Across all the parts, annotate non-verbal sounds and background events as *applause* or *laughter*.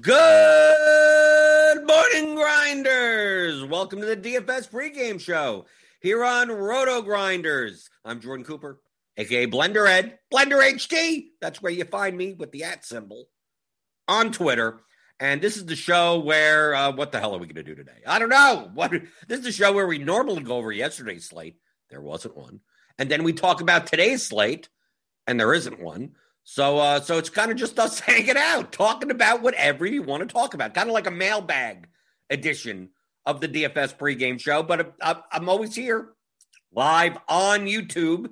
Good morning, grinders. Welcome to the DFS pregame show here on RotoGrinders. I'm Jordan Cooper, aka Blender Ed, Blender HD. That's where you find me with the at symbol on Twitter. And this is the show where uh, what the hell are we going to do today? I don't know. What this is the show where we normally go over yesterday's slate. There wasn't one, and then we talk about today's slate, and there isn't one. So, uh, so it's kind of just us *laughs* hanging out, talking about whatever you want to talk about, kind of like a mailbag edition of the DFS pregame show. But I'm, I'm always here, live on YouTube.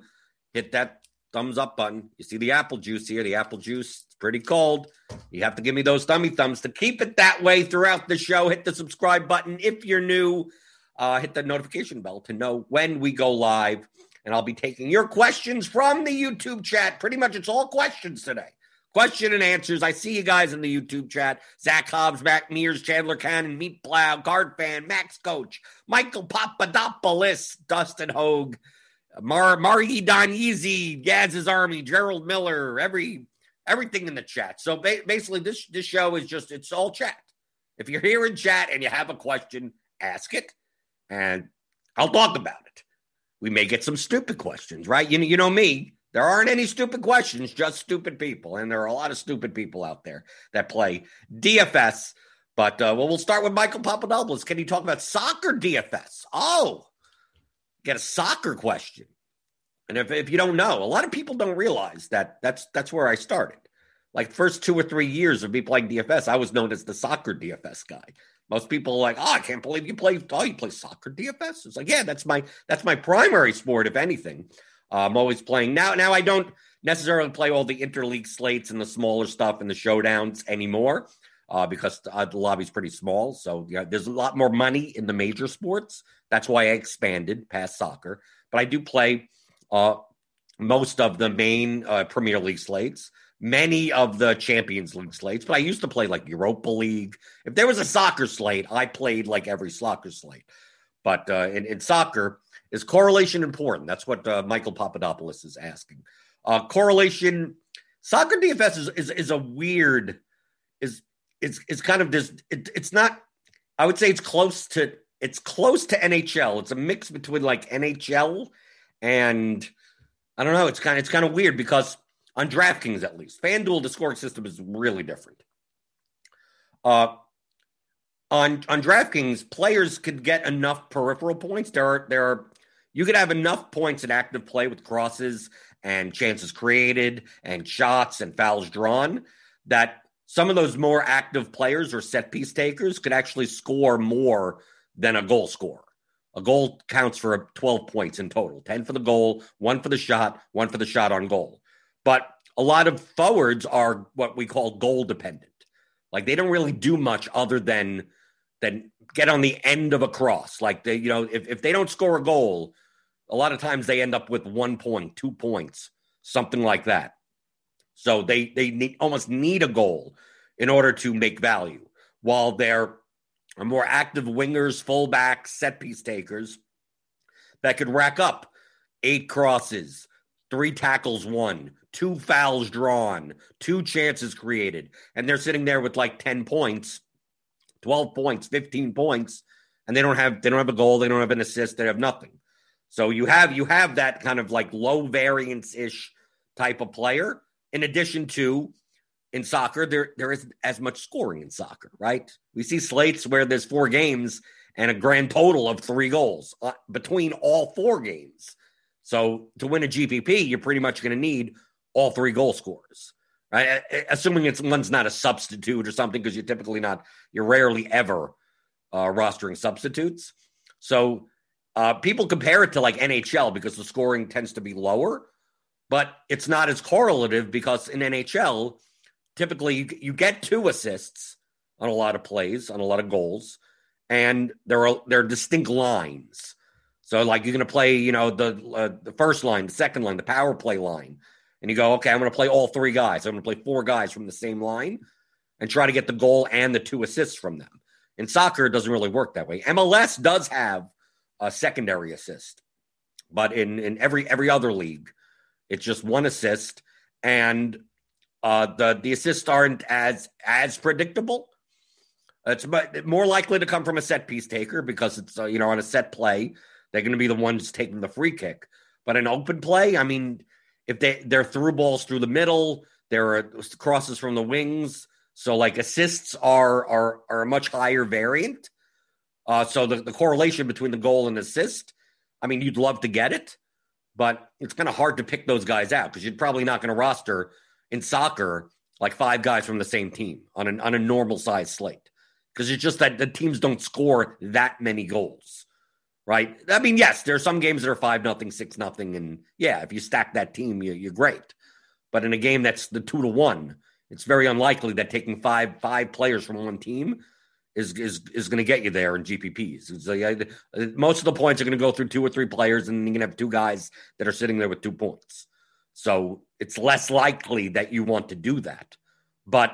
Hit that thumbs up button. You see the apple juice here. The apple juice is pretty cold. You have to give me those thummy thumbs to keep it that way throughout the show. Hit the subscribe button if you're new. Uh, hit the notification bell to know when we go live and I'll be taking your questions from the YouTube chat. Pretty much it's all questions today. Question and answers. I see you guys in the YouTube chat. Zach Hobbs, Mac Mears, Chandler Cannon, Meat Plow, Guard Fan, Max Coach, Michael Papadopoulos, Dustin Hogue, Mar Margie Donyeezy, Gaz's Army, Gerald Miller, every everything in the chat. So ba- basically, this this show is just it's all chat. If you're here in chat and you have a question, ask it, and I'll talk about it we may get some stupid questions, right? You know, you know me. There aren't any stupid questions, just stupid people, and there are a lot of stupid people out there that play DFS. But uh, well, we'll start with Michael Papadopoulos. Can you talk about soccer DFS? Oh, get a soccer question. And if, if you don't know, a lot of people don't realize that that's that's where I started. Like first two or three years of me playing DFS, I was known as the soccer DFS guy. Most people are like, oh, I can't believe you play. Oh, you play soccer DFS? It's like, yeah, that's my that's my primary sport, if anything. Uh, I'm always playing now. Now I don't necessarily play all the interleague slates and the smaller stuff and the showdowns anymore uh, because uh, the lobby's pretty small. So yeah, there's a lot more money in the major sports. That's why I expanded past soccer. But I do play uh, most of the main uh, Premier League slates many of the Champions League slates, but I used to play like Europa League. If there was a soccer slate, I played like every soccer slate. But uh, in, in soccer, is correlation important? That's what uh, Michael Papadopoulos is asking. Uh, correlation, soccer DFS is, is, is a weird, is is is kind of this. It, it's not. I would say it's close to it's close to NHL. It's a mix between like NHL and I don't know. It's kind of it's kind of weird because on DraftKings at least. FanDuel, the scoring system is really different. Uh, on on DraftKings, players could get enough peripheral points. There are there are you could have enough points in active play with crosses and chances created and shots and fouls drawn that some of those more active players or set piece takers could actually score more than a goal scorer. A goal counts for 12 points in total 10 for the goal, one for the shot, one for the shot on goal. But a lot of forwards are what we call goal dependent. Like they don't really do much other than than get on the end of a cross. Like they, you know, if, if they don't score a goal, a lot of times they end up with one point, two points, something like that. So they they need, almost need a goal in order to make value. While there are more active wingers, fullbacks, set piece takers that could rack up eight crosses, three tackles won, two fouls drawn, two chances created, and they're sitting there with like 10 points, 12 points, 15 points, and they don't have they don't have a goal, they don't have an assist, they have nothing. So you have you have that kind of like low variance ish type of player. In addition to in soccer, there there isn't as much scoring in soccer, right? We see slates where there's four games and a grand total of three goals uh, between all four games. So to win a GPP, you're pretty much going to need all three goal scorers, right? Assuming it's one's not a substitute or something, because you're typically not, you're rarely ever uh, rostering substitutes. So uh, people compare it to like NHL because the scoring tends to be lower, but it's not as correlative because in NHL, typically you, you get two assists on a lot of plays, on a lot of goals, and there are there are distinct lines. So like you're going to play, you know, the uh, the first line, the second line, the power play line, and you go, okay, I'm going to play all three guys. I'm going to play four guys from the same line and try to get the goal and the two assists from them. In soccer, it doesn't really work that way. MLS does have a secondary assist, but in in every every other league, it's just one assist, and uh, the the assists aren't as as predictable. It's more likely to come from a set piece taker because it's uh, you know on a set play they're going to be the ones taking the free kick. But an open play, I mean, if they they're through balls through the middle, there are crosses from the wings, so like assists are are are a much higher variant. Uh, so the, the correlation between the goal and assist, I mean, you'd love to get it, but it's kind of hard to pick those guys out because you're probably not going to roster in soccer like five guys from the same team on an on a normal size slate because it's just that the teams don't score that many goals, right? I mean, yes, there are some games that are five nothing, six nothing, and yeah, if you stack that team, you, you're great. But in a game that's the two to one, it's very unlikely that taking five five players from one team is is is going to get you there in GPPs. Most of the points are going to go through two or three players, and you're going to have two guys that are sitting there with two points. So it's less likely that you want to do that. But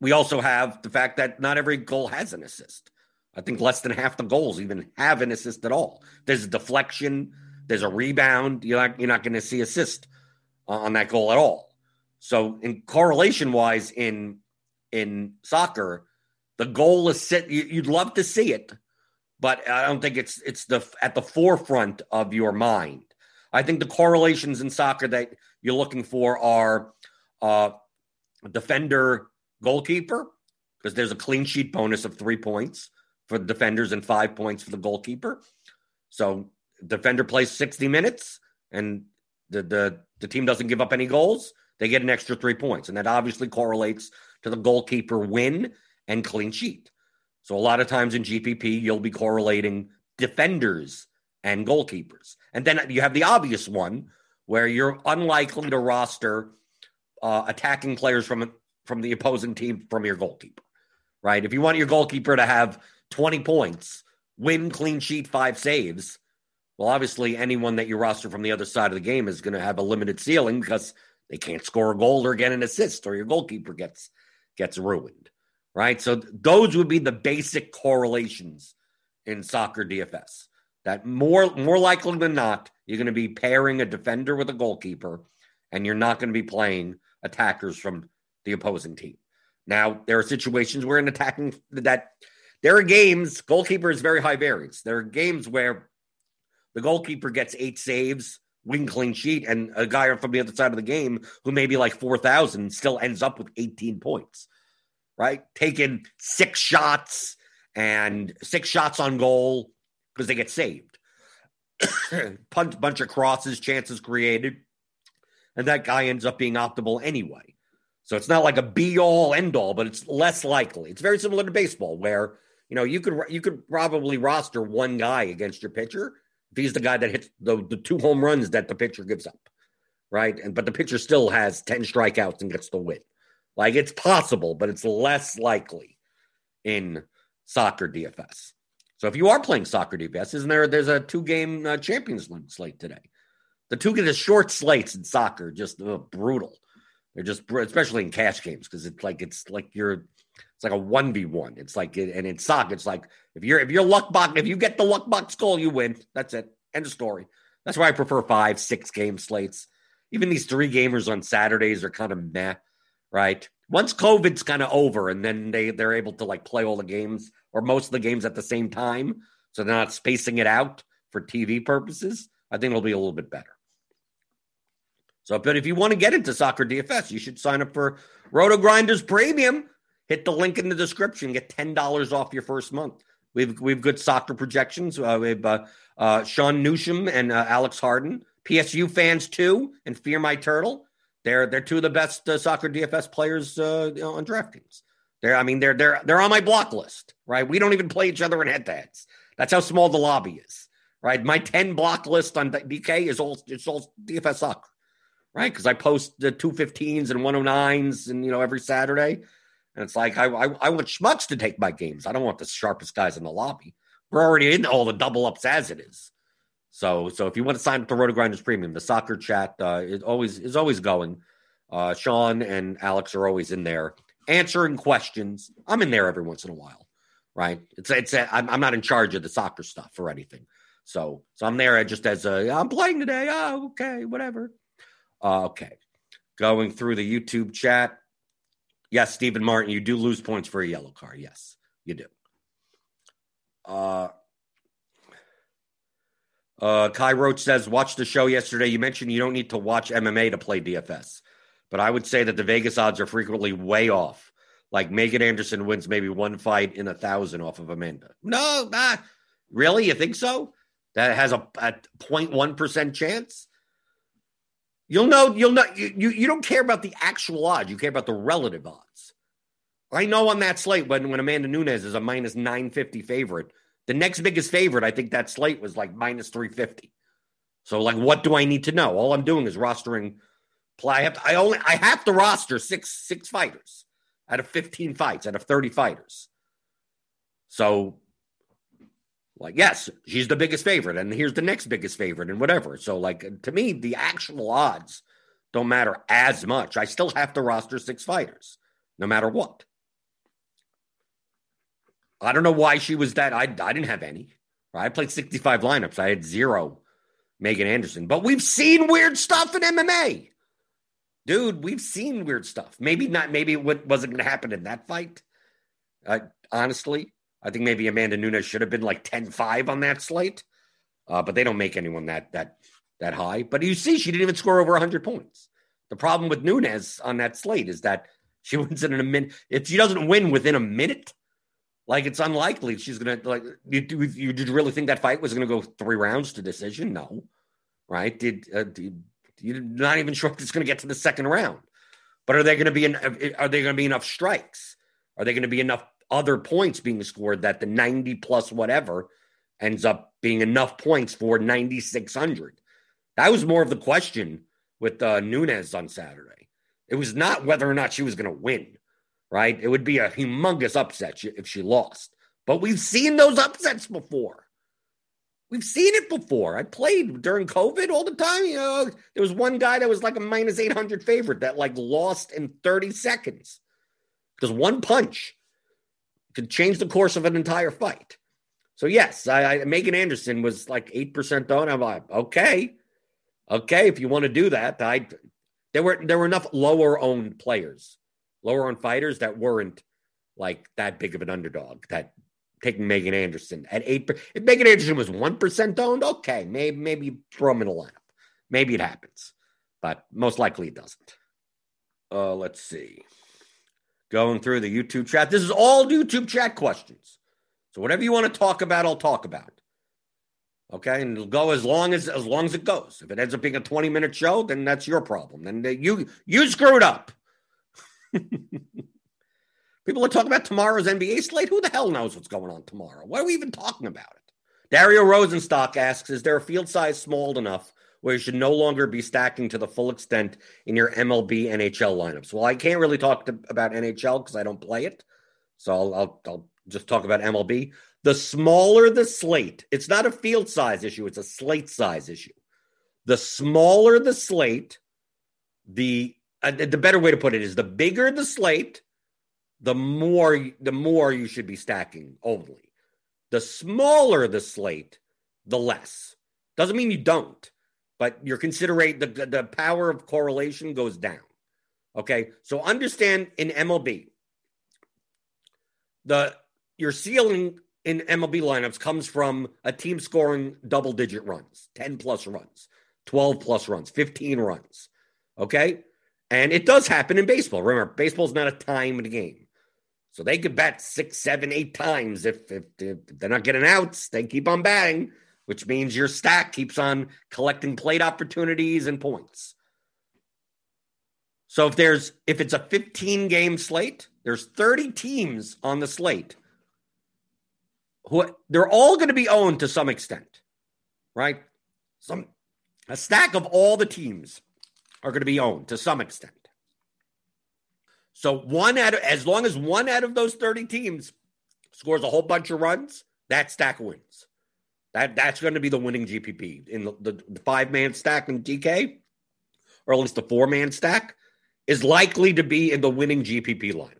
we also have the fact that not every goal has an assist. I think less than half the goals even have an assist at all. There's a deflection, there's a rebound. You're not you're not going to see assist on that goal at all. So, in correlation wise, in in soccer, the goal is sit. You'd love to see it, but I don't think it's it's the at the forefront of your mind. I think the correlations in soccer that you're looking for are uh, defender goalkeeper because there's a clean sheet bonus of three points for the defenders and five points for the goalkeeper. So defender plays 60 minutes and the the the team doesn't give up any goals, they get an extra three points. And that obviously correlates to the goalkeeper win and clean sheet. So a lot of times in GPP, you'll be correlating defenders and goalkeepers. And then you have the obvious one where you're unlikely to roster uh, attacking players from from the opposing team from your goalkeeper, right? If you want your goalkeeper to have 20 points, win, clean sheet, five saves, well, obviously, anyone that you roster from the other side of the game is going to have a limited ceiling because they can't score a goal or get an assist, or your goalkeeper gets gets ruined, right? So those would be the basic correlations in soccer DFS. That more more likely than not, you're going to be pairing a defender with a goalkeeper, and you're not going to be playing attackers from the opposing team. Now, there are situations where in attacking that there are games, goalkeeper is very high variance. There are games where the goalkeeper gets eight saves, win clean sheet, and a guy from the other side of the game who may be like 4,000 still ends up with 18 points, right? Taking six shots and six shots on goal because they get saved. *coughs* Punch, bunch of crosses, chances created, and that guy ends up being optimal anyway. So it's not like a be all end all, but it's less likely. It's very similar to baseball, where you know you could you could probably roster one guy against your pitcher if he's the guy that hits the, the two home runs that the pitcher gives up, right? And but the pitcher still has 10 strikeouts and gets the win. Like it's possible, but it's less likely in soccer DFS. So if you are playing soccer DFS, isn't there? There's a two game uh, Champions League slate today. The two the short slates in soccer just uh, brutal. They're just especially in cash games because it's like it's like you're it's like a one v one. It's like and in soccer, it's like if you're if you're luck box, if you get the luck box goal, you win. That's it. End of story. That's why I prefer five, six game slates. Even these three gamers on Saturdays are kind of meh, right? Once COVID's kind of over and then they they're able to like play all the games or most of the games at the same time, so they're not spacing it out for TV purposes. I think it'll be a little bit better. So, but if you want to get into soccer DFS, you should sign up for RotoGrinders Premium. Hit the link in the description. Get ten dollars off your first month. We've we've good soccer projections. Uh, we have uh, uh, Sean Newsham and uh, Alex Harden, PSU fans too, and Fear My Turtle. They're they're two of the best uh, soccer DFS players uh, on DraftKings. They're I mean they're they're they're on my block list. Right, we don't even play each other in head to heads. That's how small the lobby is. Right, my ten block list on DK is all it's all DFS soccer. Right, because I post the two fifteens and one oh nines and you know every Saturday. And it's like I, I, I want schmucks to take my games. I don't want the sharpest guys in the lobby. We're already in all the double ups as it is. So so if you want to sign up to RotoGrinders Premium, the soccer chat uh, is always is always going. Uh, Sean and Alex are always in there answering questions. I'm in there every once in a while, right? It's it's a, I'm, I'm not in charge of the soccer stuff or anything. So so I'm there just as a I'm playing today. Oh, okay, whatever. Uh, okay, going through the YouTube chat. Yes, Stephen Martin, you do lose points for a yellow card. Yes, you do. Uh, uh, Kai Roach says, watch the show yesterday. You mentioned you don't need to watch MMA to play DFS, but I would say that the Vegas odds are frequently way off. Like Megan Anderson wins maybe one fight in a thousand off of Amanda. No, ah, really? You think so? That has a, a 0.1% chance? You'll know, you'll know, you, you, you don't care about the actual odds. You care about the relative odds. I know on that slate when, when Amanda Nunes is a minus 950 favorite, the next biggest favorite, I think that slate was like minus 350. So, like, what do I need to know? All I'm doing is rostering. I have to, I only I have to roster six six fighters out of 15 fights out of 30 fighters. So, like, yes, she's the biggest favorite, and here's the next biggest favorite, and whatever. So, like, to me, the actual odds don't matter as much. I still have to roster six fighters, no matter what. I don't know why she was that. I, I didn't have any. I played 65 lineups. I had zero Megan Anderson. But we've seen weird stuff in MMA. Dude, we've seen weird stuff. Maybe not, maybe it wasn't going to happen in that fight. Uh, honestly, I think maybe Amanda Nunes should have been like 10 5 on that slate. Uh, but they don't make anyone that that that high. But you see, she didn't even score over 100 points. The problem with Nunes on that slate is that *laughs* she wins in a minute. If she doesn't win within a minute, like it's unlikely she's gonna like. You, you did really think that fight was gonna go three rounds to decision? No, right? Did, uh, did you're not even sure if it's gonna get to the second round? But are they gonna be? In, are they gonna be enough strikes? Are they gonna be enough other points being scored that the ninety plus whatever ends up being enough points for ninety six hundred? That was more of the question with uh, Nunes on Saturday. It was not whether or not she was gonna win right? It would be a humongous upset if she lost. But we've seen those upsets before. We've seen it before. I played during COVID all the time. You know, there was one guy that was like a minus 800 favorite that like lost in 30 seconds because one punch could change the course of an entire fight. So, yes, I, I Megan Anderson was like 8% owned. I'm like, okay, okay, if you want to do that, I, there were, there were enough lower owned players lower on fighters that weren't like that big of an underdog. That taking Megan Anderson at eight. If Megan Anderson was one percent owned, okay, maybe maybe throw him in a lineup. Maybe it happens, but most likely it doesn't. Uh, let's see. Going through the YouTube chat. This is all YouTube chat questions. So whatever you want to talk about, I'll talk about. Okay, and it'll go as long as as long as it goes. If it ends up being a twenty minute show, then that's your problem. Then you you screwed up. *laughs* People are talking about tomorrow's NBA slate. Who the hell knows what's going on tomorrow? Why are we even talking about it? Dario Rosenstock asks Is there a field size small enough where you should no longer be stacking to the full extent in your MLB NHL lineups? Well, I can't really talk to, about NHL because I don't play it. So I'll, I'll, I'll just talk about MLB. The smaller the slate, it's not a field size issue, it's a slate size issue. The smaller the slate, the uh, the better way to put it is the bigger the slate, the more the more you should be stacking only. The smaller the slate, the less. Doesn't mean you don't, but you're considering the the power of correlation goes down. Okay, so understand in MLB, the your ceiling in MLB lineups comes from a team scoring double digit runs, 10 plus runs, 12 plus runs, 15 runs. Okay. And it does happen in baseball. Remember, baseball's not a timed game. So they could bat six, seven, eight times. If, if, if, they're not getting outs, they keep on batting, which means your stack keeps on collecting plate opportunities and points. So if there's if it's a 15 game slate, there's 30 teams on the slate. Who they're all going to be owned to some extent, right? Some a stack of all the teams are going to be owned to some extent. So one out of as long as one out of those 30 teams scores a whole bunch of runs, that stack wins. That that's going to be the winning GPP in the, the, five man stack in DK, or at least the four man stack, is likely to be in the winning GPP lineup.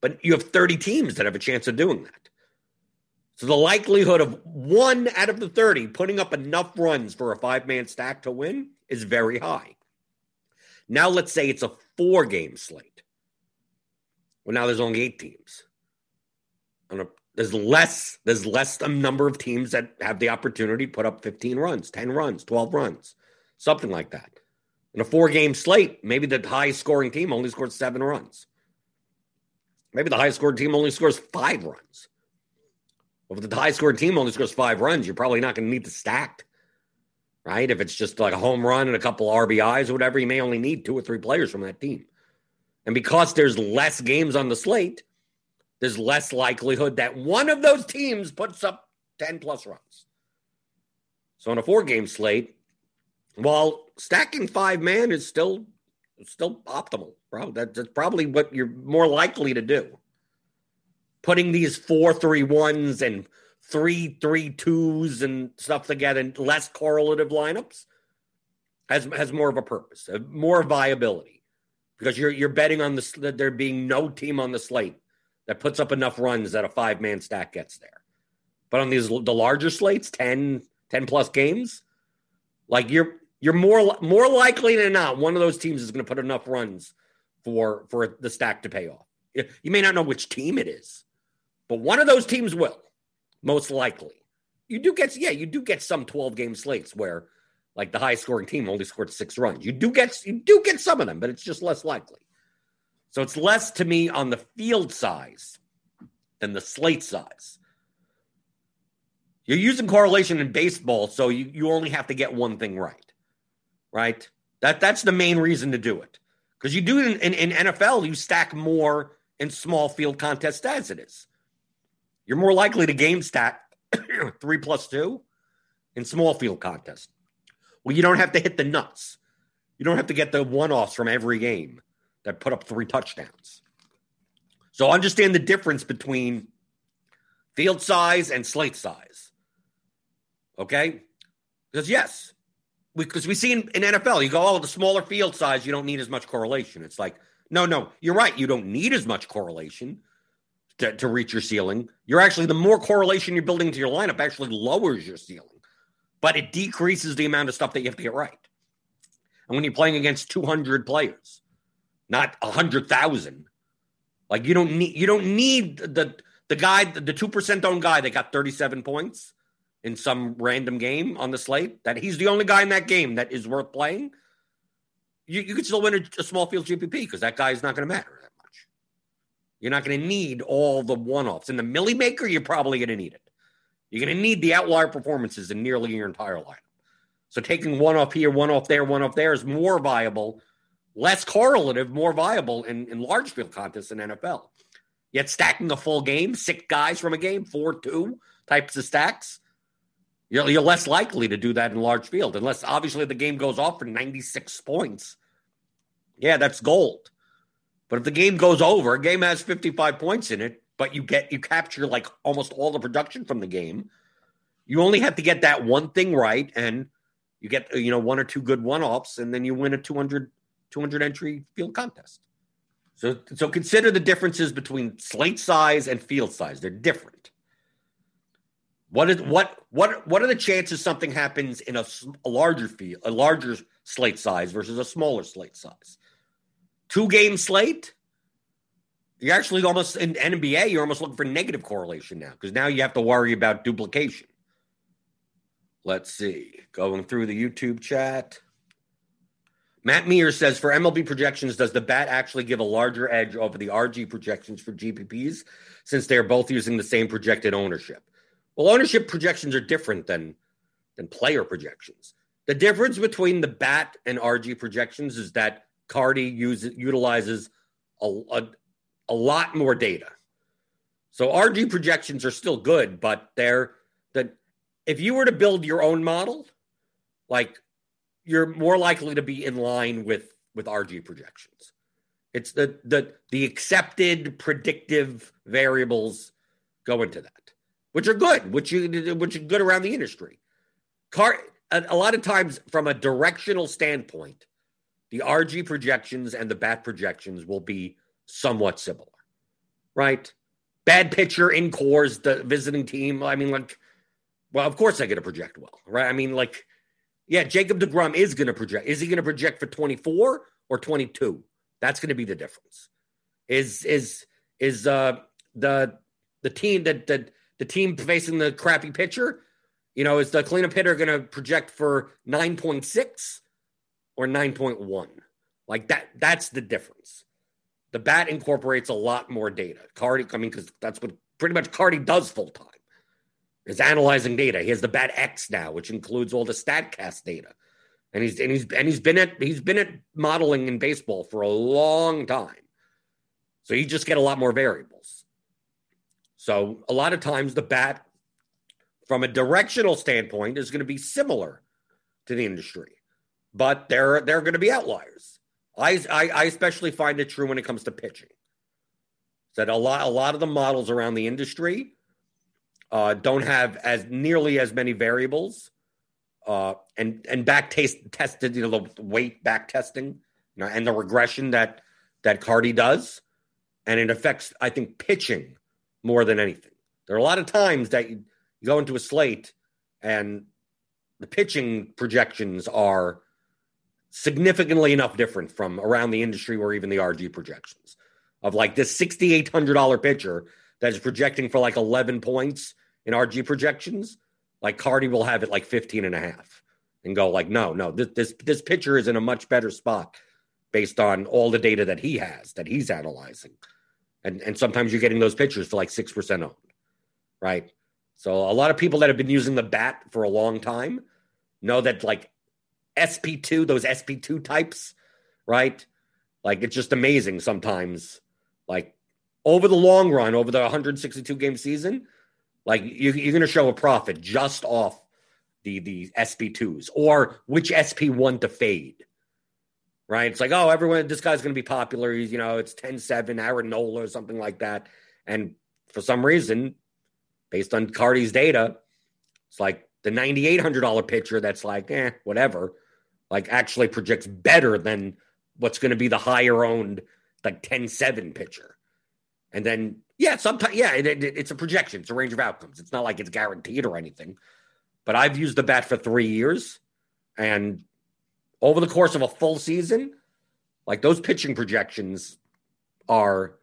But you have 30 teams that have a chance of doing that. So the likelihood of one out of the 30 putting up enough runs for a five man stack to win is very high. Now let's say it's a four game slate. Well, now there's only eight teams. There's less. There's less a number of teams that have the opportunity to put up 15 runs, 10 runs, 12 runs, something like that. In a four-game slate, maybe the highest scoring team only scores seven runs. Maybe the highest scoring team only scores five runs. Well, if the highest scoring team only scores five runs, you're probably not going to need the stacked, right? If it's just like a home run and a couple RBIs or whatever, you may only need two or three players from that team. And because there's less games on the slate, there's less likelihood that one of those teams puts up 10 plus runs. So on a four game slate, while stacking five man is still still optimal, bro. That's probably what you're more likely to do. Putting these four three ones and three three twos and stuff together, less correlative lineups, has has more of a purpose, uh, more viability, because you're you're betting on the there being no team on the slate that puts up enough runs that a five man stack gets there. But on these the larger slates, 10, 10 plus games, like you're you're more more likely than not one of those teams is going to put enough runs for for the stack to pay off. You may not know which team it is, but one of those teams will most likely. You do get yeah, you do get some 12 game slates where like the highest scoring team only scored 6 runs. You do get you do get some of them, but it's just less likely. So it's less to me on the field size than the slate size. You're using correlation in baseball, so you, you only have to get one thing right. Right? That that's the main reason to do it. Because you do in, in, in NFL, you stack more in small field contests as it is. You're more likely to game stack *coughs* three plus two in small field contests. Well, you don't have to hit the nuts. You don't have to get the one offs from every game that put up three touchdowns. So understand the difference between field size and slate size. Okay? Because yes, because we, we see in, in, NFL, you go, oh, the smaller field size, you don't need as much correlation. It's like, no, no, you're right. You don't need as much correlation to, to reach your ceiling. You're actually, the more correlation you're building to your lineup actually lowers your ceiling, but it decreases the amount of stuff that you have to get right. And when you're playing against 200 players, not a hundred thousand. Like you don't need you don't need the the guy the two percent owned guy that got thirty seven points in some random game on the slate. That he's the only guy in that game that is worth playing. You you could still win a, a small field GPP because that guy is not going to matter that much. You're not going to need all the one offs in the Millie Maker. You're probably going to need it. You're going to need the outlier performances in nearly your entire lineup. So taking one off here, one off there, one off there is more viable less correlative, more viable in, in large field contests in NFL. Yet stacking a full game, six guys from a game, four two types of stacks, you're, you're less likely to do that in large field, unless obviously the game goes off for 96 points. Yeah, that's gold. But if the game goes over, a game has 55 points in it, but you get you capture like almost all the production from the game. You only have to get that one thing right, and you get you know one or two good one offs, and then you win a 200 200 entry field contest. So, so consider the differences between slate size and field size. They're different. What is what what what are the chances something happens in a, a larger field, a larger slate size versus a smaller slate size? Two game slate. You're actually almost in NBA. You're almost looking for negative correlation now because now you have to worry about duplication. Let's see. Going through the YouTube chat. Matt Mears says for MLB projections, does the bat actually give a larger edge over the RG projections for GPPs since they are both using the same projected ownership? Well, ownership projections are different than than player projections. The difference between the bat and RG projections is that Carty uses utilizes a, a, a lot more data. So RG projections are still good, but they're that if you were to build your own model, like you're more likely to be in line with with RG projections. It's the the the accepted predictive variables go into that, which are good, which you which are good around the industry. Car a, a lot of times from a directional standpoint, the RG projections and the bat projections will be somewhat similar, right? Bad pitcher in Coors, the visiting team. I mean, like, well, of course I get to project well, right? I mean, like, yeah, Jacob DeGrom is going to project. Is he going to project for 24 or 22? That's going to be the difference. Is is is uh, the the team that the, the team facing the crappy pitcher? You know, is the cleanup hitter going to project for nine point six or nine point one? Like that. That's the difference. The bat incorporates a lot more data. Carty, I mean, because that's what pretty much Carty does full time. Is analyzing data. He has the Bat X now, which includes all the Statcast data, and he's and he's and he's been at he's been at modeling in baseball for a long time. So you just get a lot more variables. So a lot of times the bat, from a directional standpoint, is going to be similar to the industry, but there there are going to be outliers. I, I, I especially find it true when it comes to pitching. That a lot a lot of the models around the industry uh, don't have as nearly as many variables, uh, and and back taste tested you know the weight back testing, you know, and the regression that that Carty does, and it affects I think pitching more than anything. There are a lot of times that you, go into a slate and the pitching projections are significantly enough different from around the industry or even the RG projections of like this $6,800 pitcher that is projecting for like 11 points in RG projections. Like Carty will have it like 15 and a half and go like, no, no, this, this, this pitcher is in a much better spot based on all the data that he has, that he's analyzing. And, and sometimes you're getting those pitchers for like 6% owned, right? So a lot of people that have been using the bat for a long time know that like SP2, those SP2 types, right? Like it's just amazing sometimes. Like over the long run, over the 162 game season, like you, you're going to show a profit just off the the SP2s or which SP1 to fade. Right? It's like, oh, everyone, this guy's going to be popular. He's, you know, it's 10 7, Aaron Nola or something like that. And for some reason, based on Carty's data, it's like the $9,800 pitcher that's like, eh, whatever like actually projects better than what's going to be the higher owned like 10-7 pitcher. And then yeah, sometimes yeah, it, it, it's a projection, it's a range of outcomes. It's not like it's guaranteed or anything. But I've used the bat for 3 years and over the course of a full season, like those pitching projections are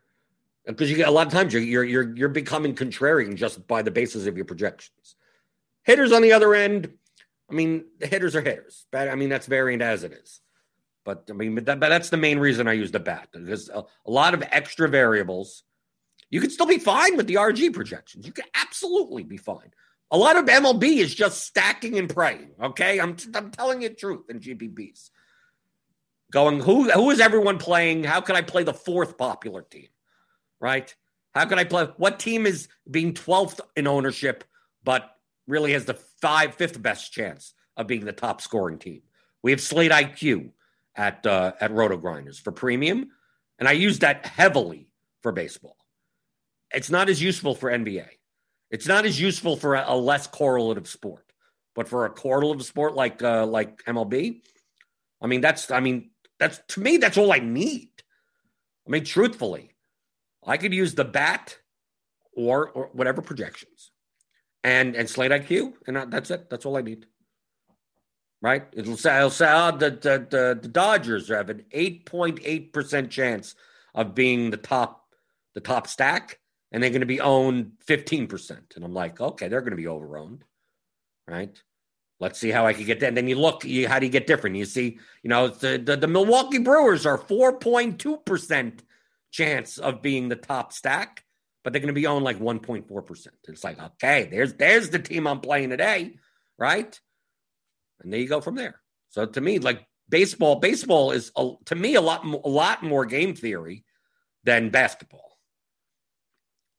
because you get a lot of times you're you're you're, you're becoming contrarian just by the basis of your projections. Hitters on the other end, I mean, the hitters are hitters. But I mean, that's variant as it is. But I mean, but, that, but that's the main reason I use the bat because a, a, lot of extra variables. You can still be fine with the RG projections. You can absolutely be fine. A lot of MLB is just stacking and praying. Okay, I'm I'm telling you the truth in GPPs. Going who who is everyone playing? How can I play the fourth popular team? Right? How can I play? What team is being 12th in ownership, but really has the five fifth best chance of being the top scoring team. We have Slate IQ at uh, at RotoGrinders for premium, and I use that heavily for baseball. It's not as useful for NBA. It's not as useful for a, a less correlative sport, but for a correlative sport like uh, like MLB, I mean that's I mean that's to me that's all I need. I mean, truthfully, I could use the bat or or whatever projections and and Slate IQ, and that's it. That's all I need. Right? It'll say, it'll say oh, the, the, the the Dodgers have an eight point eight percent chance of being the top the top stack, and they're going to be owned fifteen percent. And I'm like, okay, they're going to be overowned, right? Let's see how I can get that. And then you look, you, how do you get different? You see, you know, the, the, the Milwaukee Brewers are 4.2% chance of being the top stack but they're going to be owned like 1.4%. It's like, okay, there's there's the team I'm playing today, right? And there you go from there. So to me, like baseball, baseball is a, to me a lot a lot more game theory than basketball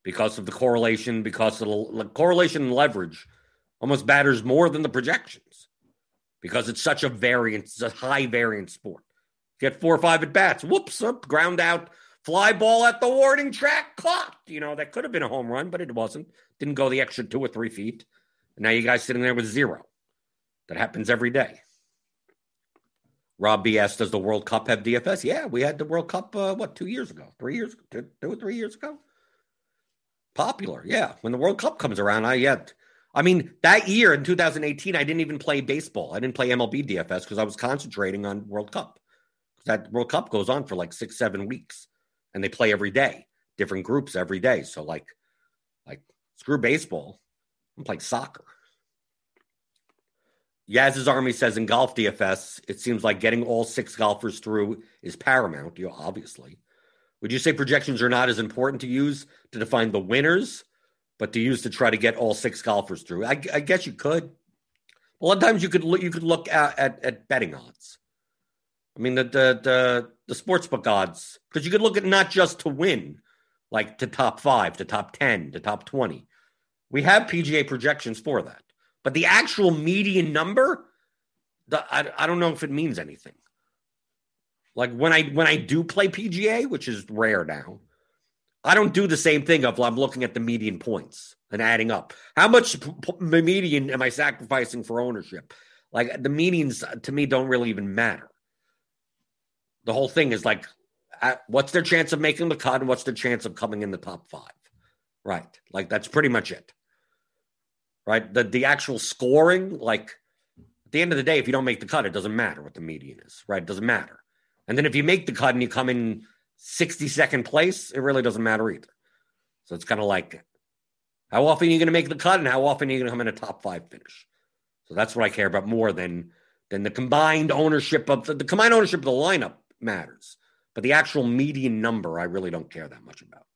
because of the correlation, because of the correlation and leverage almost matters more than the projections because it's such a variance, it's a high variance sport. You get four or five at bats, whoops, up, ground out, Fly ball at the warning track, caught. You know, that could have been a home run, but it wasn't. Didn't go the extra two or three feet. And now you guys sitting there with zero. That happens every day. Rob BS, does the World Cup have DFS? Yeah, we had the World Cup, uh, what, two years ago? Three years, two, two or three years ago? Popular, yeah. When the World Cup comes around, I yet. I mean, that year in 2018, I didn't even play baseball. I didn't play MLB DFS because I was concentrating on World Cup. That World Cup goes on for like six, seven weeks and they play every day. different groups every day. So like, like screw baseball. I'm playing soccer. Yaz's Army says in golf DFS, it seems like getting all six golfers through is paramount, you know, obviously. Would you say projections are not as important to use to define the winners, but to use to try to get all six golfers through? I, I guess you could. A lot of times you could look, you could look at, at, at betting odds. I mean the the the, the sports book odds because you could look at not just to win, like to top five, to top ten, to top twenty. We have PGA projections for that. But the actual median number, the, I, I don't know if it means anything. Like when I when I do play PGA, which is rare now, I don't do the same thing of I'm looking at the median points and adding up. How much p- p- median am I sacrificing for ownership? Like the medians uh, to me don't really even matter. The whole thing is like, uh, what's their chance of making the cut and what's their chance of coming in the top five? Right. Like that's pretty much it right? The the actual scoring, like at the end of the day, if you don't make the cut, it doesn't matter what the median is, right? It doesn't matter. And then if you make the cut and you come in 62nd place, it really doesn't matter either. So it's kind of like how often are you going to make the cut and how often are you going to come in a top five finish? So that's what I care about more than than the combined ownership of the, the combined ownership of the lineup matters. But the actual median number, I really don't care that much about.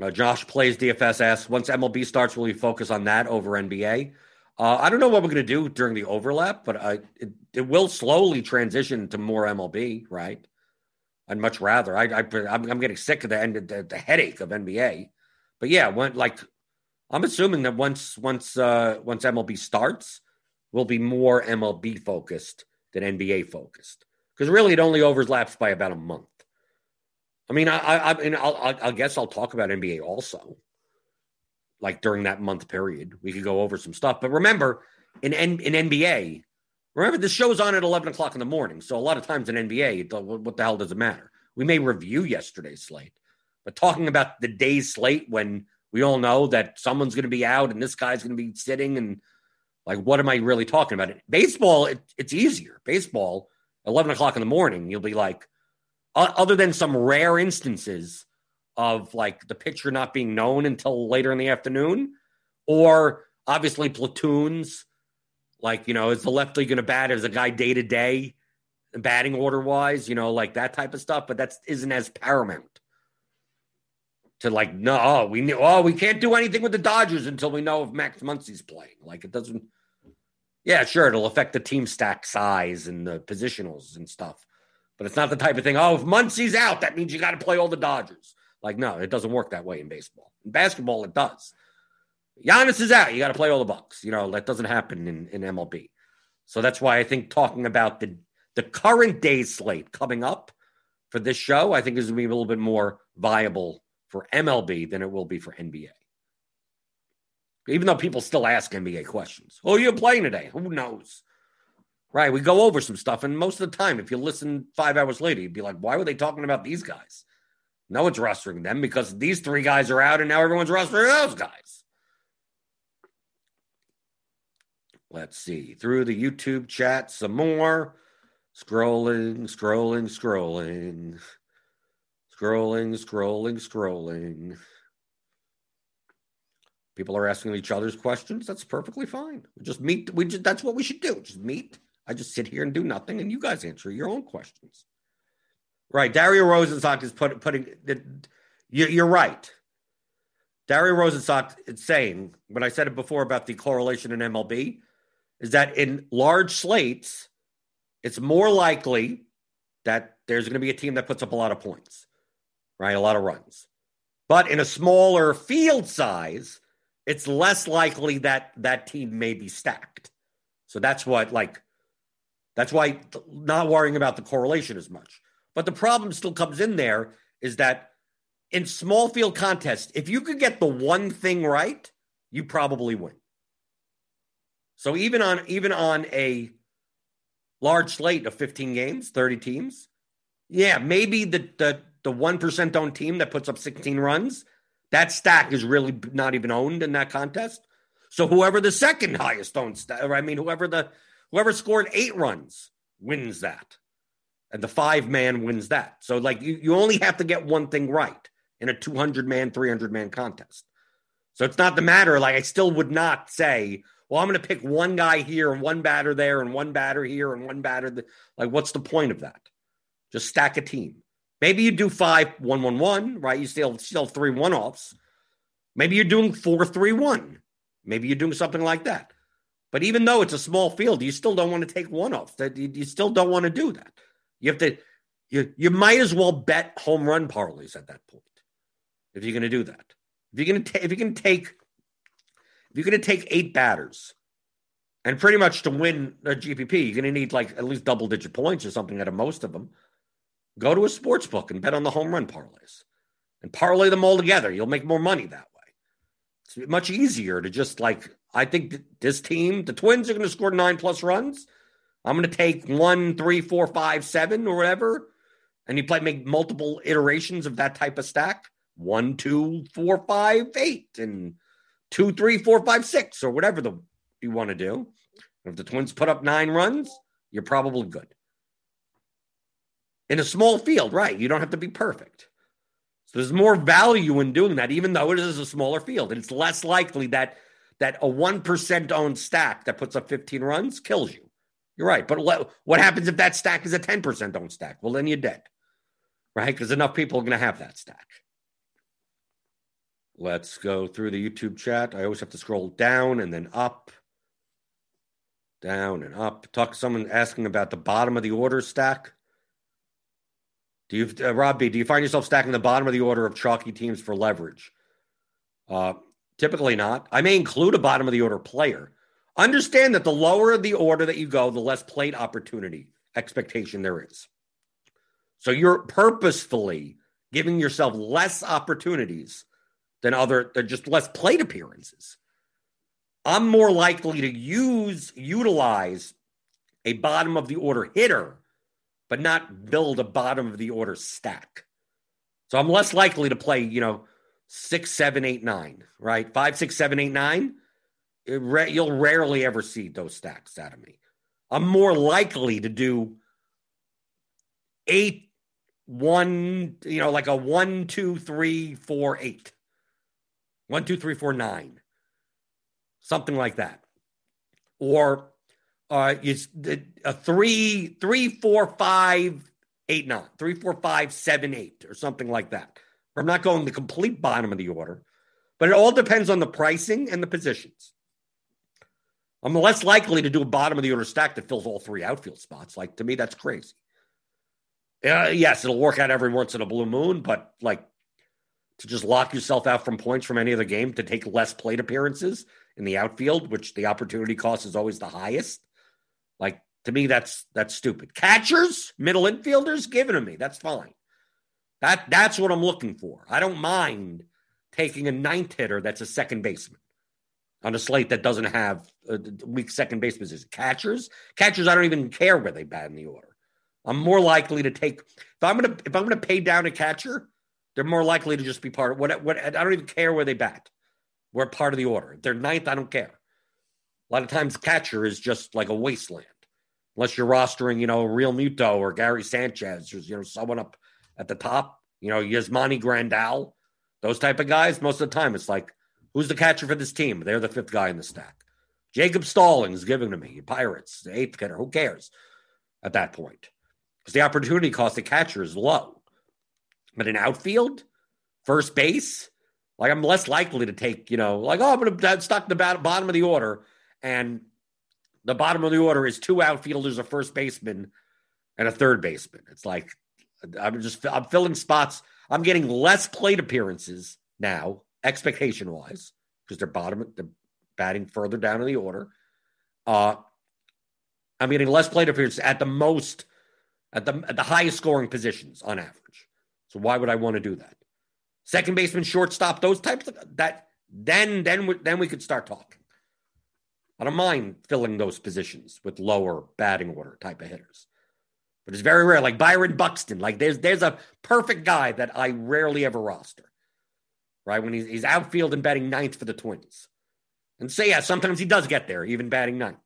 Uh, Josh plays DFS asks, once MLB starts, will we focus on that over NBA? Uh, I don't know what we're going to do during the overlap, but I, it, it will slowly transition to more MLB, right? I'd much rather. I, I I'm, I'm getting sick of the end the, the headache of NBA. But yeah, when like I'm assuming that once once uh, once MLB starts, we'll be more MLB focused than NBA focused because really it only overlaps by about a month. I mean, I, I, I mean, I'll, I guess I'll talk about NBA also. Like during that month period, we could go over some stuff. But remember, in in, in NBA, remember the show's on at eleven o'clock in the morning. So a lot of times in NBA, what the hell does it matter? We may review yesterday's slate, but talking about the day's slate when we all know that someone's going to be out and this guy's going to be sitting and like, what am I really talking about? Baseball, it, it's easier. Baseball, eleven o'clock in the morning, you'll be like other than some rare instances of like the pitcher not being known until later in the afternoon, or obviously platoons. Like, you know, is the lefty going to bat as a guy day to day, batting order wise, you know, like that type of stuff. But that isn't as paramount to like, no, oh, we knew, oh, we can't do anything with the Dodgers until we know if Max Muncy's playing. Like, it doesn't, yeah, sure, it'll affect the team stack size and the positionals and stuff. But it's not the type of thing, oh, if Muncy's out, that means you got to play all the Dodgers. Like, no, it doesn't work that way in baseball. In basketball, it does. Giannis is out. You got to play all the Bucks. You know, that doesn't happen in, in MLB. So that's why I think talking about the the current day slate coming up for this show, I think is going to be a little bit more viable for MLB than it will be for NBA. Even though people still ask NBA questions. Oh, you're playing today. Who knows? Right. We go over some stuff. And most of the time, if you listen five hours later, you'd be like, why were they talking about these guys? No it's rostering them because these three guys are out and now everyone's rostering those guys. Let's see. Through the YouTube chat, some more. Scrolling, scrolling, scrolling. Scrolling, scrolling, scrolling. People are asking each other's questions. That's perfectly fine. We just meet. We just that's what we should do. Just meet I just sit here and do nothing, and you guys answer your own questions. Right, Dario Rosenstock is put, putting. You're right. Dario Rosenstock is saying, when I said it before about the correlation in MLB, is that in large slates, it's more likely that there's going to be a team that puts up a lot of points, right? A lot of runs. But in a smaller field size, it's less likely that that team may be stacked. So that's what, like, that's why not worrying about the correlation as much. But the problem still comes in there is that in small field contests, if you could get the one thing right, you probably win. So even on even on a large slate of 15 games, 30 teams, yeah, maybe the the the 1% owned team that puts up 16 runs, that stack is really not even owned in that contest. So whoever the second highest owned, I mean, whoever the Whoever scored eight runs wins that. And the five man wins that. So, like, you, you only have to get one thing right. in a 200 man, 300 man contest. So it's not the matter. Like, I still would not say, well, I'm going to pick one guy here and one batter there and one batter here and one batter. Th-. Like, what's the point of that? Just stack a team. Maybe you do five, one, one, one, right? You still still three one offs. Maybe you're doing four, three, one. Maybe you're doing something like that. But even though it's a small field, you still don't want to take one off. That you, you still don't want to do that. You have to. You you might as well bet home run parlays at that point if you're going to do that. If you're going to if going to take if you're going to take eight batters, and pretty much to win a GPP, you're going to need like at least double digit points or something out of most of them. Go to a sports book and bet on the home run parlays and parlay them all together. You'll make more money that way. It's much easier to just like, I think this team, the Twins are going to score nine plus runs. I'm going to take one, three, four, five, seven, or whatever. And you play, make multiple iterations of that type of stack one, two, four, five, eight, and two, three, four, five, six, or whatever the you want to do. If the Twins put up nine runs, you're probably good in a small field, right? You don't have to be perfect. So there's more value in doing that, even though it is a smaller field. And it's less likely that that a 1% owned stack that puts up 15 runs kills you. You're right. But what happens if that stack is a 10% owned stack? Well, then you're dead, right? Because enough people are going to have that stack. Let's go through the YouTube chat. I always have to scroll down and then up, down and up. Talk to someone asking about the bottom of the order stack. Do you, uh, Rob B, do you find yourself stacking the bottom of the order of chalky teams for leverage? Uh, typically not. I may include a bottom of the order player. Understand that the lower the order that you go, the less plate opportunity expectation there is. So you're purposefully giving yourself less opportunities than other, than just less plate appearances. I'm more likely to use, utilize a bottom of the order hitter but not build a bottom of the order stack. So I'm less likely to play, you know, six, seven, eight, nine, right? Five, six, seven, eight, nine. You'll rarely ever see those stacks out of me. I'm more likely to do eight, one, you know, like a one, two, three, four, eight. One, two, three, four, nine. Something like that. Or uh, is a three, three, four, five, eight, nine, three, four, five, seven, eight, or something like that. I'm not going the complete bottom of the order, but it all depends on the pricing and the positions. I'm less likely to do a bottom of the order stack that fills all three outfield spots. Like to me, that's crazy. Uh, yes, it'll work out every once in a blue moon, but like to just lock yourself out from points from any other game to take less plate appearances in the outfield, which the opportunity cost is always the highest. Like to me, that's that's stupid. Catchers, middle infielders, give it to me. That's fine. That that's what I'm looking for. I don't mind taking a ninth hitter that's a second baseman on a slate that doesn't have uh, a weak second base position. Catchers, catchers, I don't even care where they bat in the order. I'm more likely to take if I'm gonna if I'm gonna pay down a catcher, they're more likely to just be part of what what I don't even care where they bat. We're part of the order. If they're ninth, I don't care. A lot of times, catcher is just like a wasteland, unless you're rostering, you know, Realmuto or Gary Sanchez or you know someone up at the top. You know, Yasmani Grandal, those type of guys. Most of the time, it's like, who's the catcher for this team? They're the fifth guy in the stack. Jacob Stallings giving to me Pirates, the eighth hitter. Who cares at that point? Because the opportunity cost of catcher is low. But in outfield, first base, like I'm less likely to take, you know, like, oh, I'm going to stuck in the bottom of the order and the bottom of the order is two outfielders, a first baseman, and a third baseman. It's like I'm just I'm filling spots. I'm getting less plate appearances now, expectation wise, because they're bottom, they're batting further down in the order. Uh, I'm getting less plate appearances at the most, at the at the highest scoring positions on average. So why would I want to do that? Second baseman, shortstop, those types of that. Then then we, then we could start talking. I don't mind filling those positions with lower batting order type of hitters. But it's very rare. Like Byron Buxton, like there's there's a perfect guy that I rarely ever roster. Right? When he's, he's outfield and batting ninth for the Twins. And say, so, yeah, sometimes he does get there, even batting ninth.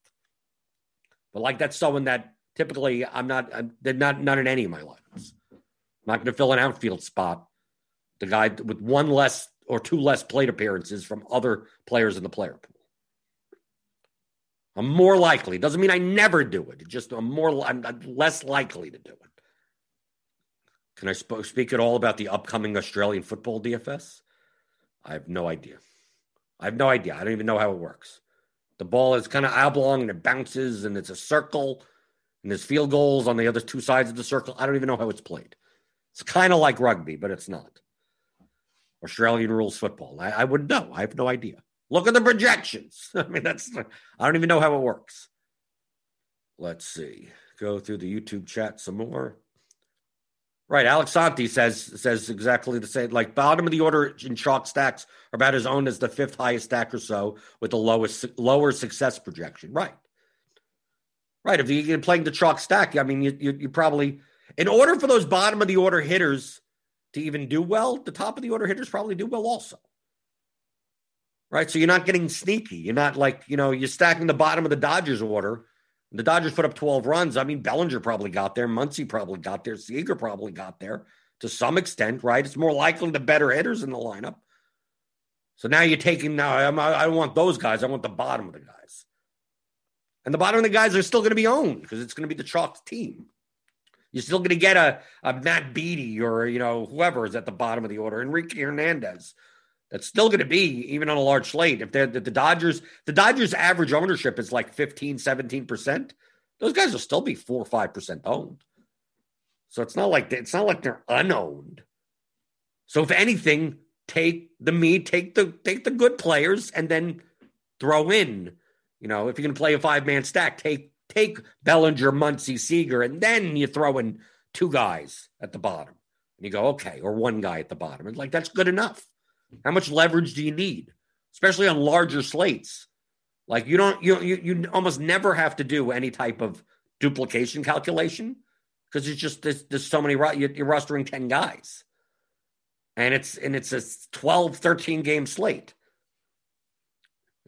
But like that's someone that typically I'm not, I'm, they're not, not in any of my lineups. I'm not going to fill an outfield spot the guy with one less or two less plate appearances from other players in the player pool. I'm more likely. Doesn't mean I never do it. It just I'm more I'm less likely to do it. Can I sp- speak at all about the upcoming Australian football DFS? I have no idea. I have no idea. I don't even know how it works. The ball is kind of oblong and it bounces and it's a circle and there's field goals on the other two sides of the circle. I don't even know how it's played. It's kind of like rugby, but it's not. Australian rules football. I, I wouldn't know. I have no idea. Look at the projections. *laughs* I mean, that's, I don't even know how it works. Let's see. Go through the YouTube chat some more. Right. Alex Santi says says exactly the same. Like bottom of the order in chalk stacks are about as owned as the fifth highest stack or so with the lowest lower success projection. Right. Right. If you're playing the chalk stack, I mean, you, you, you probably, in order for those bottom of the order hitters to even do well, the top of the order hitters probably do well also. Right. So you're not getting sneaky. You're not like, you know, you're stacking the bottom of the Dodgers order the Dodgers put up 12 runs. I mean, Bellinger probably got there. Muncy probably got there. Seager probably got there to some extent, right? It's more likely the better hitters in the lineup. So now you're taking, now I don't want those guys. I want the bottom of the guys. And the bottom of the guys are still going to be owned because it's going to be the Chalk team. You're still going to get a, a Matt Beaty or, you know, whoever is at the bottom of the order, Enrique Hernandez that's still going to be even on a large slate. If they're the, Dodgers, the Dodgers average ownership is like 15, 17%. Those guys will still be four or five percent owned. So it's not like it's not like they're unowned. So if anything, take the me, take the take the good players, and then throw in. You know, if you're going to play a five man stack, take take Bellinger, Muncy, Seager, and then you throw in two guys at the bottom, and you go okay, or one guy at the bottom, and like that's good enough. How much leverage do you need, especially on larger slates? Like you don't you you, you almost never have to do any type of duplication calculation because it's just there's, there's so many you're, rostering 10 guys. And it's and it's a 12 13 game slate.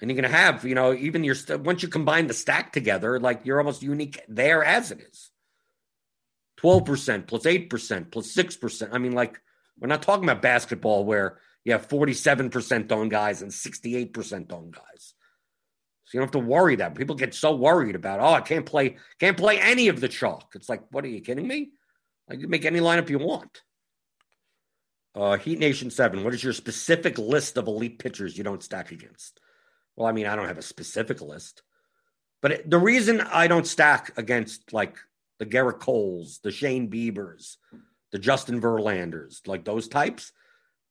And you're going to have you know even your once you combine the stack together like you're almost unique there as it is. 12% plus 8% plus 6% i mean like we're not talking about basketball where you have 47% on guys and 68% on guys. So you don't have to worry that. People get so worried about, oh, I can't play, can't play any of the chalk. It's like, what are you kidding me? Like you make any lineup you want. Uh, Heat Nation 7, what is your specific list of elite pitchers you don't stack against? Well, I mean, I don't have a specific list. But it, the reason I don't stack against like the Gerrit Coles, the Shane Biebers, the Justin Verlanders, like those types,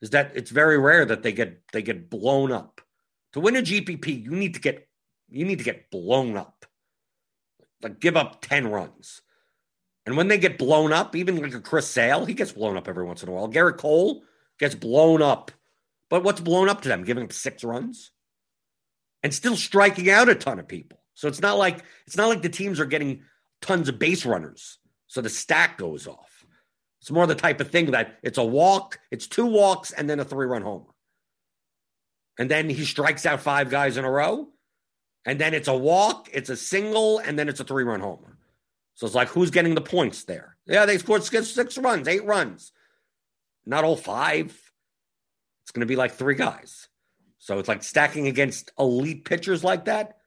is that it's very rare that they get they get blown up. To win a GPP, you need to get you need to get blown up. Like give up 10 runs. And when they get blown up, even like a Chris Sale, he gets blown up every once in a while. Gerrit Cole gets blown up. But what's blown up to them? Giving up six runs and still striking out a ton of people. So it's not like it's not like the teams are getting tons of base runners. So the stack goes off. It's more the type of thing that it's a walk, it's two walks, and then a three run homer. And then he strikes out five guys in a row. And then it's a walk, it's a single, and then it's a three run homer. So it's like, who's getting the points there? Yeah, they scored six, six runs, eight runs. Not all five. It's going to be like three guys. So it's like stacking against elite pitchers like that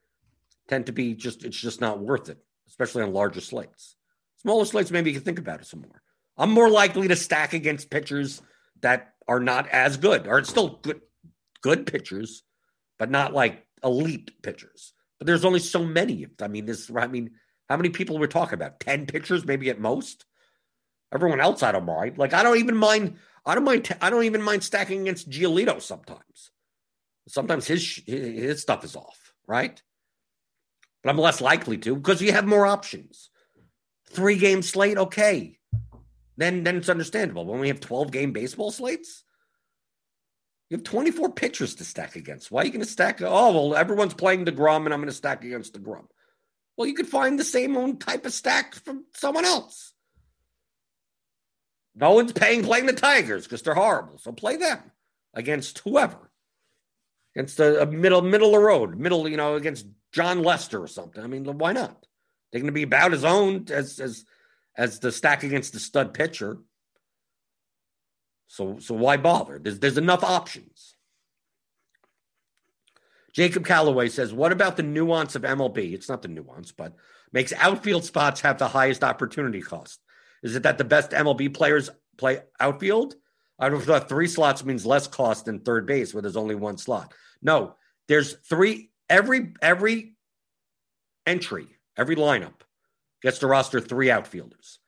tend to be just, it's just not worth it, especially on larger slates. Smaller slates, maybe you can think about it some more. I'm more likely to stack against pitchers that are not as good, or still good, good pitchers, but not like elite pitchers. But there's only so many. I mean, this. I mean, how many people we're talking about? Ten pitchers, maybe at most. Everyone else, I don't mind. Like, I don't even mind. I don't mind. I don't even mind stacking against Giolito sometimes. Sometimes his his stuff is off, right? But I'm less likely to because you have more options. Three game slate, okay then then it's understandable. When we have 12 game baseball slates, you have 24 pitchers to stack against. Why are you going to stack? Oh, well, everyone's playing DeGrom, and I'm going to stack against DeGrom. Well, you could find the same own type of stack from someone else. No one's paying playing the Tigers because they're horrible. So play them against whoever. Against a, a middle middle of the road, middle, you know, against Jon Lester or something. I mean, why not? They're going to be about as owned as as as the stack against the stud pitcher. So so why bother? There's there's enough options. Jacob Calloway says, "What about the nuance of MLB? It's not the nuance, but makes outfield spots have the highest opportunity cost. Is it that the best MLB players play outfield? I don't if three slots means less cost than third base, where there's only one slot. No, there's three. Every every entry, every lineup gets to roster three outfielders.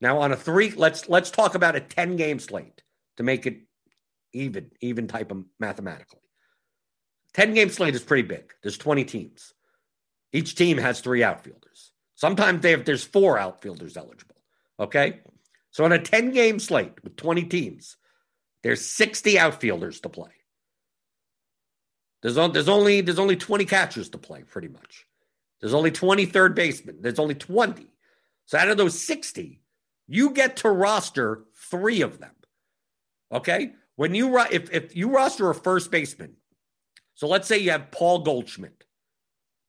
Now on a three, let's let's talk about a 10 game slate to make it even, even type of mathematically. 10 game slate is pretty big. There's 20 teams. Each team has three outfielders. Sometimes they have, there's four outfielders eligible. Okay. So on a 10 game slate with 20 teams, there's 60 outfielders to play. There's, there's only there's only 20 catchers to play, pretty much. There's only 20 third basemen. There's only 20. So out of those 60, you get to roster three of them. Okay. When you if if you roster a first baseman, so let's say you have Paul Goldschmidt.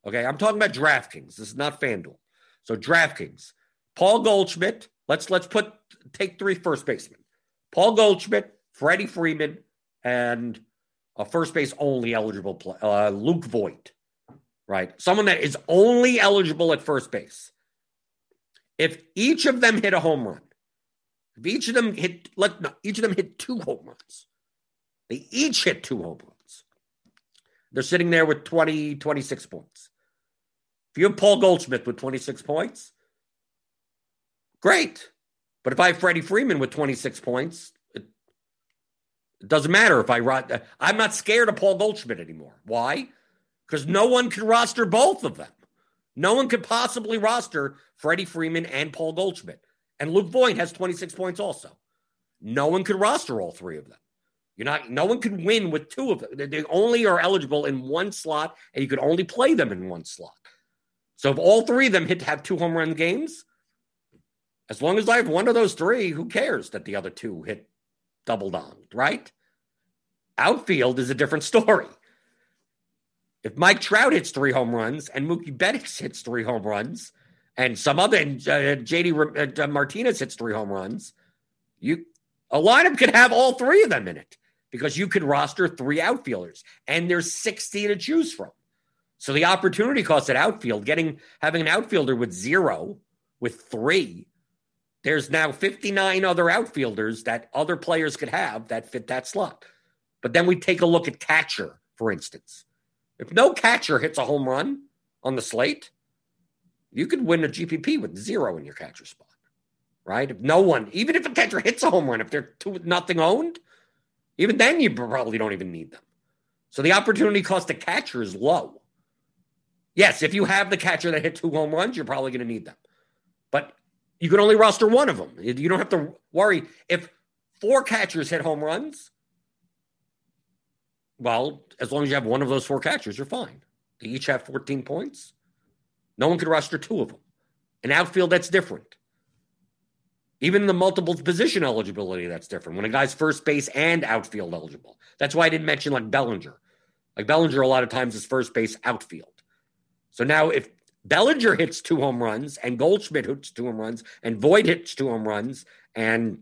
Okay, I'm talking about DraftKings. This is not FanDuel. So DraftKings, Paul Goldschmidt. Let's let's put take three first basemen: Paul Goldschmidt, Freddie Freeman, and a first base only eligible play, uh, Luke Voit. Right, someone that is only eligible at first base. If each of them hit a home run, if each of them hit, let no, each of them hit two home runs, they each hit two home runs. They're sitting there with 20, 26 points. If you have Paul Goldschmidt with 26 points, great. But if I have Freddie Freeman with 26 points, it, it doesn't matter if I I'm not scared of Paul Goldschmidt anymore. Why? Because no one can roster both of them. No one could possibly roster Freddie Freeman and Paul Goldschmidt. And Luke Voit has 26 points also. No one could roster all three of them. You're not, no one could win with two of them. They only are eligible in one slot, and you could only play them in one slot. So if all three of them hit to have two home run games, as long as I have one of those three, who cares that the other two hit double down, right? Outfield is a different *laughs* story. If Mike Trout hits three home runs and Mookie Betts hits three home runs, and some other and, uh, JD uh, Martinez hits three home runs, you a lineup could have all three of them in it because you could roster three outfielders, and there's 60 to choose from. So the opportunity cost at outfield, getting having an outfielder with zero, with three, there's now 59 other outfielders that other players could have that fit that slot. But then we take a look at catcher, for instance. If no catcher hits a home run on the slate, you could win a GPP with zero in your catcher spot, right? If no one, even if a catcher hits a home run, if they're two nothing owned, even then you probably don't even need them. So the opportunity cost to catcher is low. Yes, if you have the catcher that hit two home runs, you're probably going to need them. But you can only roster one of them. You don't have to worry if four catchers hit home runs well, as long as you have one of those four catchers, you're fine. They each have 14 points. No one could roster two of them. In outfield, that's different. Even the multiple position eligibility, that's different. When a guy's first base and outfield eligible. That's why I didn't mention like Bellinger. Like Bellinger, a lot of times is first base outfield. So now if Bellinger hits two home runs and Goldschmidt hits two home runs and Voit hits two home runs and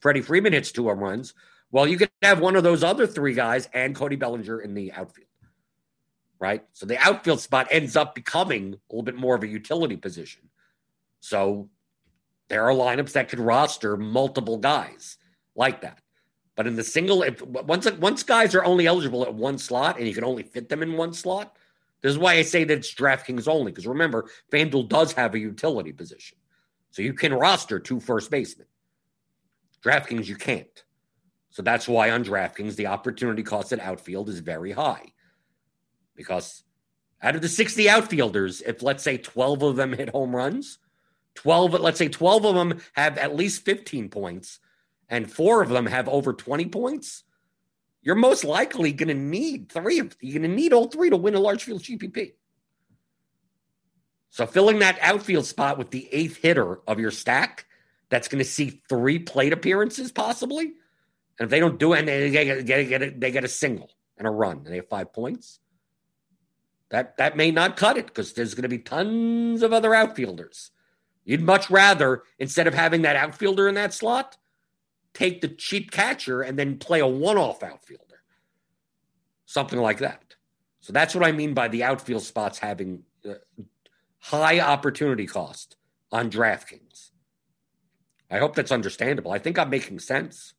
Freddie Freeman hits two home runs, well, you could have one of those other three guys and Cody Bellinger in the outfield, right? So the outfield spot ends up becoming a little bit more of a utility position. So there are lineups that could roster multiple guys like that. But in the single, if once once guys are only eligible at one slot and you can only fit them in one slot, this is why I say that it's DraftKings only. Because remember, FanDuel does have a utility position, so you can roster two first basemen. DraftKings, you can't. So that's why on DraftKings, the opportunity cost at outfield is very high. Because out of the 60 outfielders, if let's say 12 of them hit home runs, 12, let's say 12 of them have at least 15 points, and four of them have over 20 points, you're most likely going to need three you're going to need all three to win a large field GPP. So filling that outfield spot with the eighth hitter of your stack, that's going to see three plate appearances possibly and if they don't do it, they get, get, get a, they get a single and a run, and they have five points. That that may not cut it because there's going to be tons of other outfielders. You'd much rather instead of having that outfielder in that slot, take the cheap catcher and then play a one-off outfielder, something like that. So that's what I mean by the outfield spots having uh, high opportunity cost on DraftKings. I hope that's understandable. I think I'm making sense.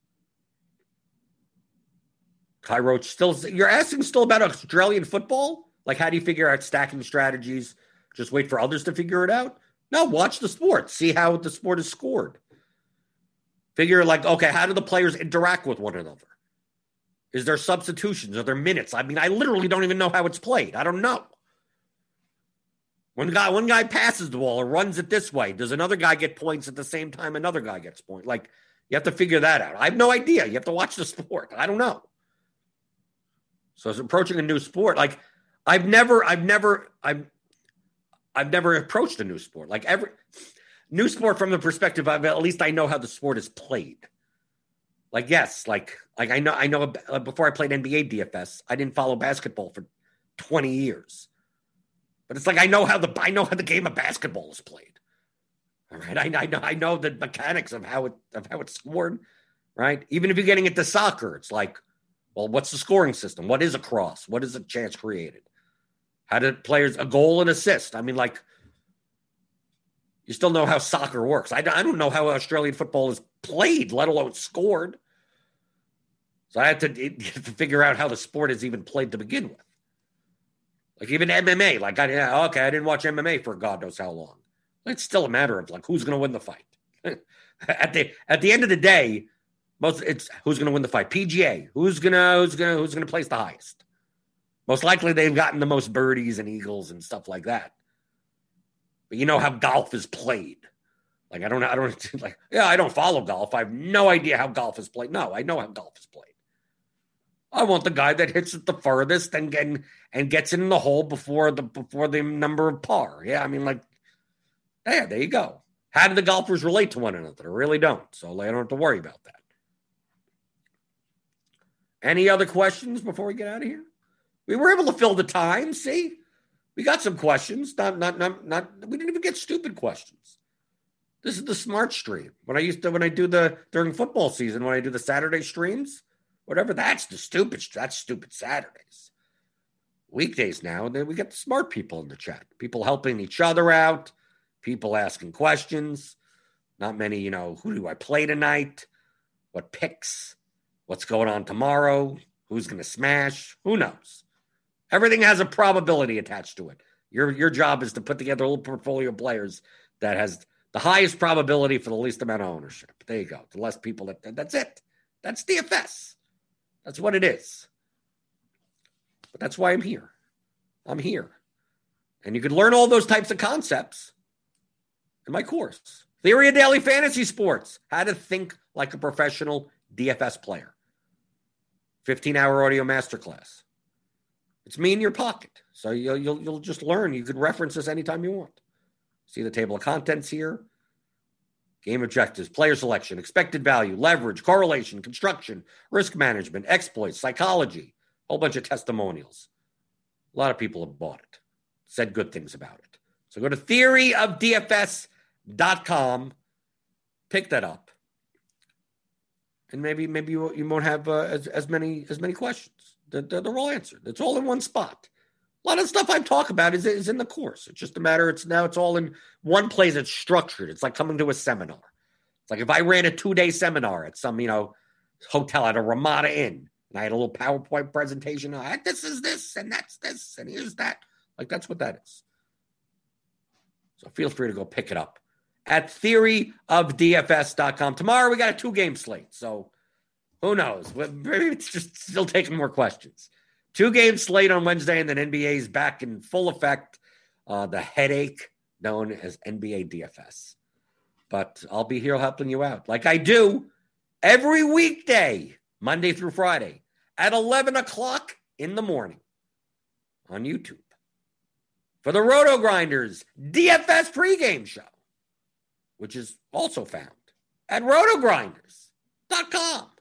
Kai Roach still, you're asking still about Australian football? Like, how do you figure out stacking strategies? Just wait for others to figure it out? No, watch the sport. See how the sport is scored. Figure like, okay, how do the players interact with one another? Is there substitutions? Are there minutes? I mean, I literally don't even know how it's played. I don't know. One guy, one guy passes the ball or runs it this way. Does another guy get points at the same time another guy gets points? Like you have to figure that out. I have no idea. You have to watch the sport. I don't know. So it's approaching a new sport. Like I've never, I've never, I've, I've never approached a new sport. Like every new sport from the perspective of at least I know how the sport is played. Like yes, like like I know I know uh, before I played NBA DFS, I didn't follow basketball for twenty years, but it's like I know how the I know how the game of basketball is played. All right, I, I know I know the mechanics of how it of how it's scored. Right, even if you're getting into soccer, it's like well, what's the scoring system? What is a cross? What is a chance created? How did players a goal and assist? I mean, like you still know how soccer works. I, I don't know how Australian football is played, let alone scored. So I had to, *laughs* to figure out how the sport is even played to begin with. Like even MMA, like I okay, I didn't watch MMA for God knows how long. It's still a matter of like who's going to win the fight. *laughs* at the at the end of the day, most it's who's going to win the fight. PGA, who's gonna who's gonna who's gonna place the highest. Most likely they've gotten the most birdies and eagles and stuff like that. But you know how golf is played. Like I don't I don't *laughs* like yeah, I don't follow golf. I have no idea how golf is played. No, I know how golf is played. I want the guy that hits it the furthest and and, and gets in the hole before the before the number of par. Yeah, I mean like yeah, there you go. How do the golfers relate to one another? I really don't. So I don't have to worry about that. Any other questions before we get out of here? We were able to fill the time. See, we got some questions. Not, not, not, not. We didn't even get stupid questions. This is the smart stream. When I used to, when I do the during football season, when I do the Saturday streams, whatever. That's the stupid. That's stupid Saturdays. Weekdays now, and then we get the smart people in the chat. People helping each other out. People asking questions. Not many, you know. Who do I play tonight? What picks? What's going on tomorrow? Who's going to smash? Who knows? Everything has a probability attached to it. Your your job is to put together a little portfolio of players that has the highest probability for the least amount of ownership. There you go. The less people that that's it. That's DFS. That's what it is. But that's why I'm here. I'm here. And you can learn all those types of concepts in my course. Theory of Daily Fantasy Sports. How to think like a professional DFS player. 15 hour audio masterclass. It's me in your pocket. So you'll, you'll, you'll just learn. You could reference this anytime you want. See the table of contents here. Game objectives, player selection, expected value, leverage, correlation, construction, risk management, exploits, psychology, a whole bunch of testimonials. A lot of people have bought it, said good things about it. So go to theoryofdfs.com, pick that up and maybe maybe you, you won't have uh, as, as many as many questions. They're, they're, all answered. It's all in one spot. A lot of stuff I talk about is, is in the course. It's just a matter. It's now it's all in one place. It's structured. It's like coming to a seminar. It's like if I ran a two day seminar at some you know hotel at a Ramada Inn, and I had a little PowerPoint presentation. I, this is this, and that's this, and here's that. Like that's what that is. So feel free to go pick it up at theoryofdfs.com. Tomorrow we got a two game slate. So who knows? Maybe it's just still taking more questions. Two game slate on Wednesday, and then NBA is back in full effect. Uh, the headache known as NBA DFS. But I'll be here helping you out like I do every weekday, Monday through Friday at 11 o'clock in the morning on YouTube for the RotoGrinders DFS pregame show which is also found at rotogrinders.com.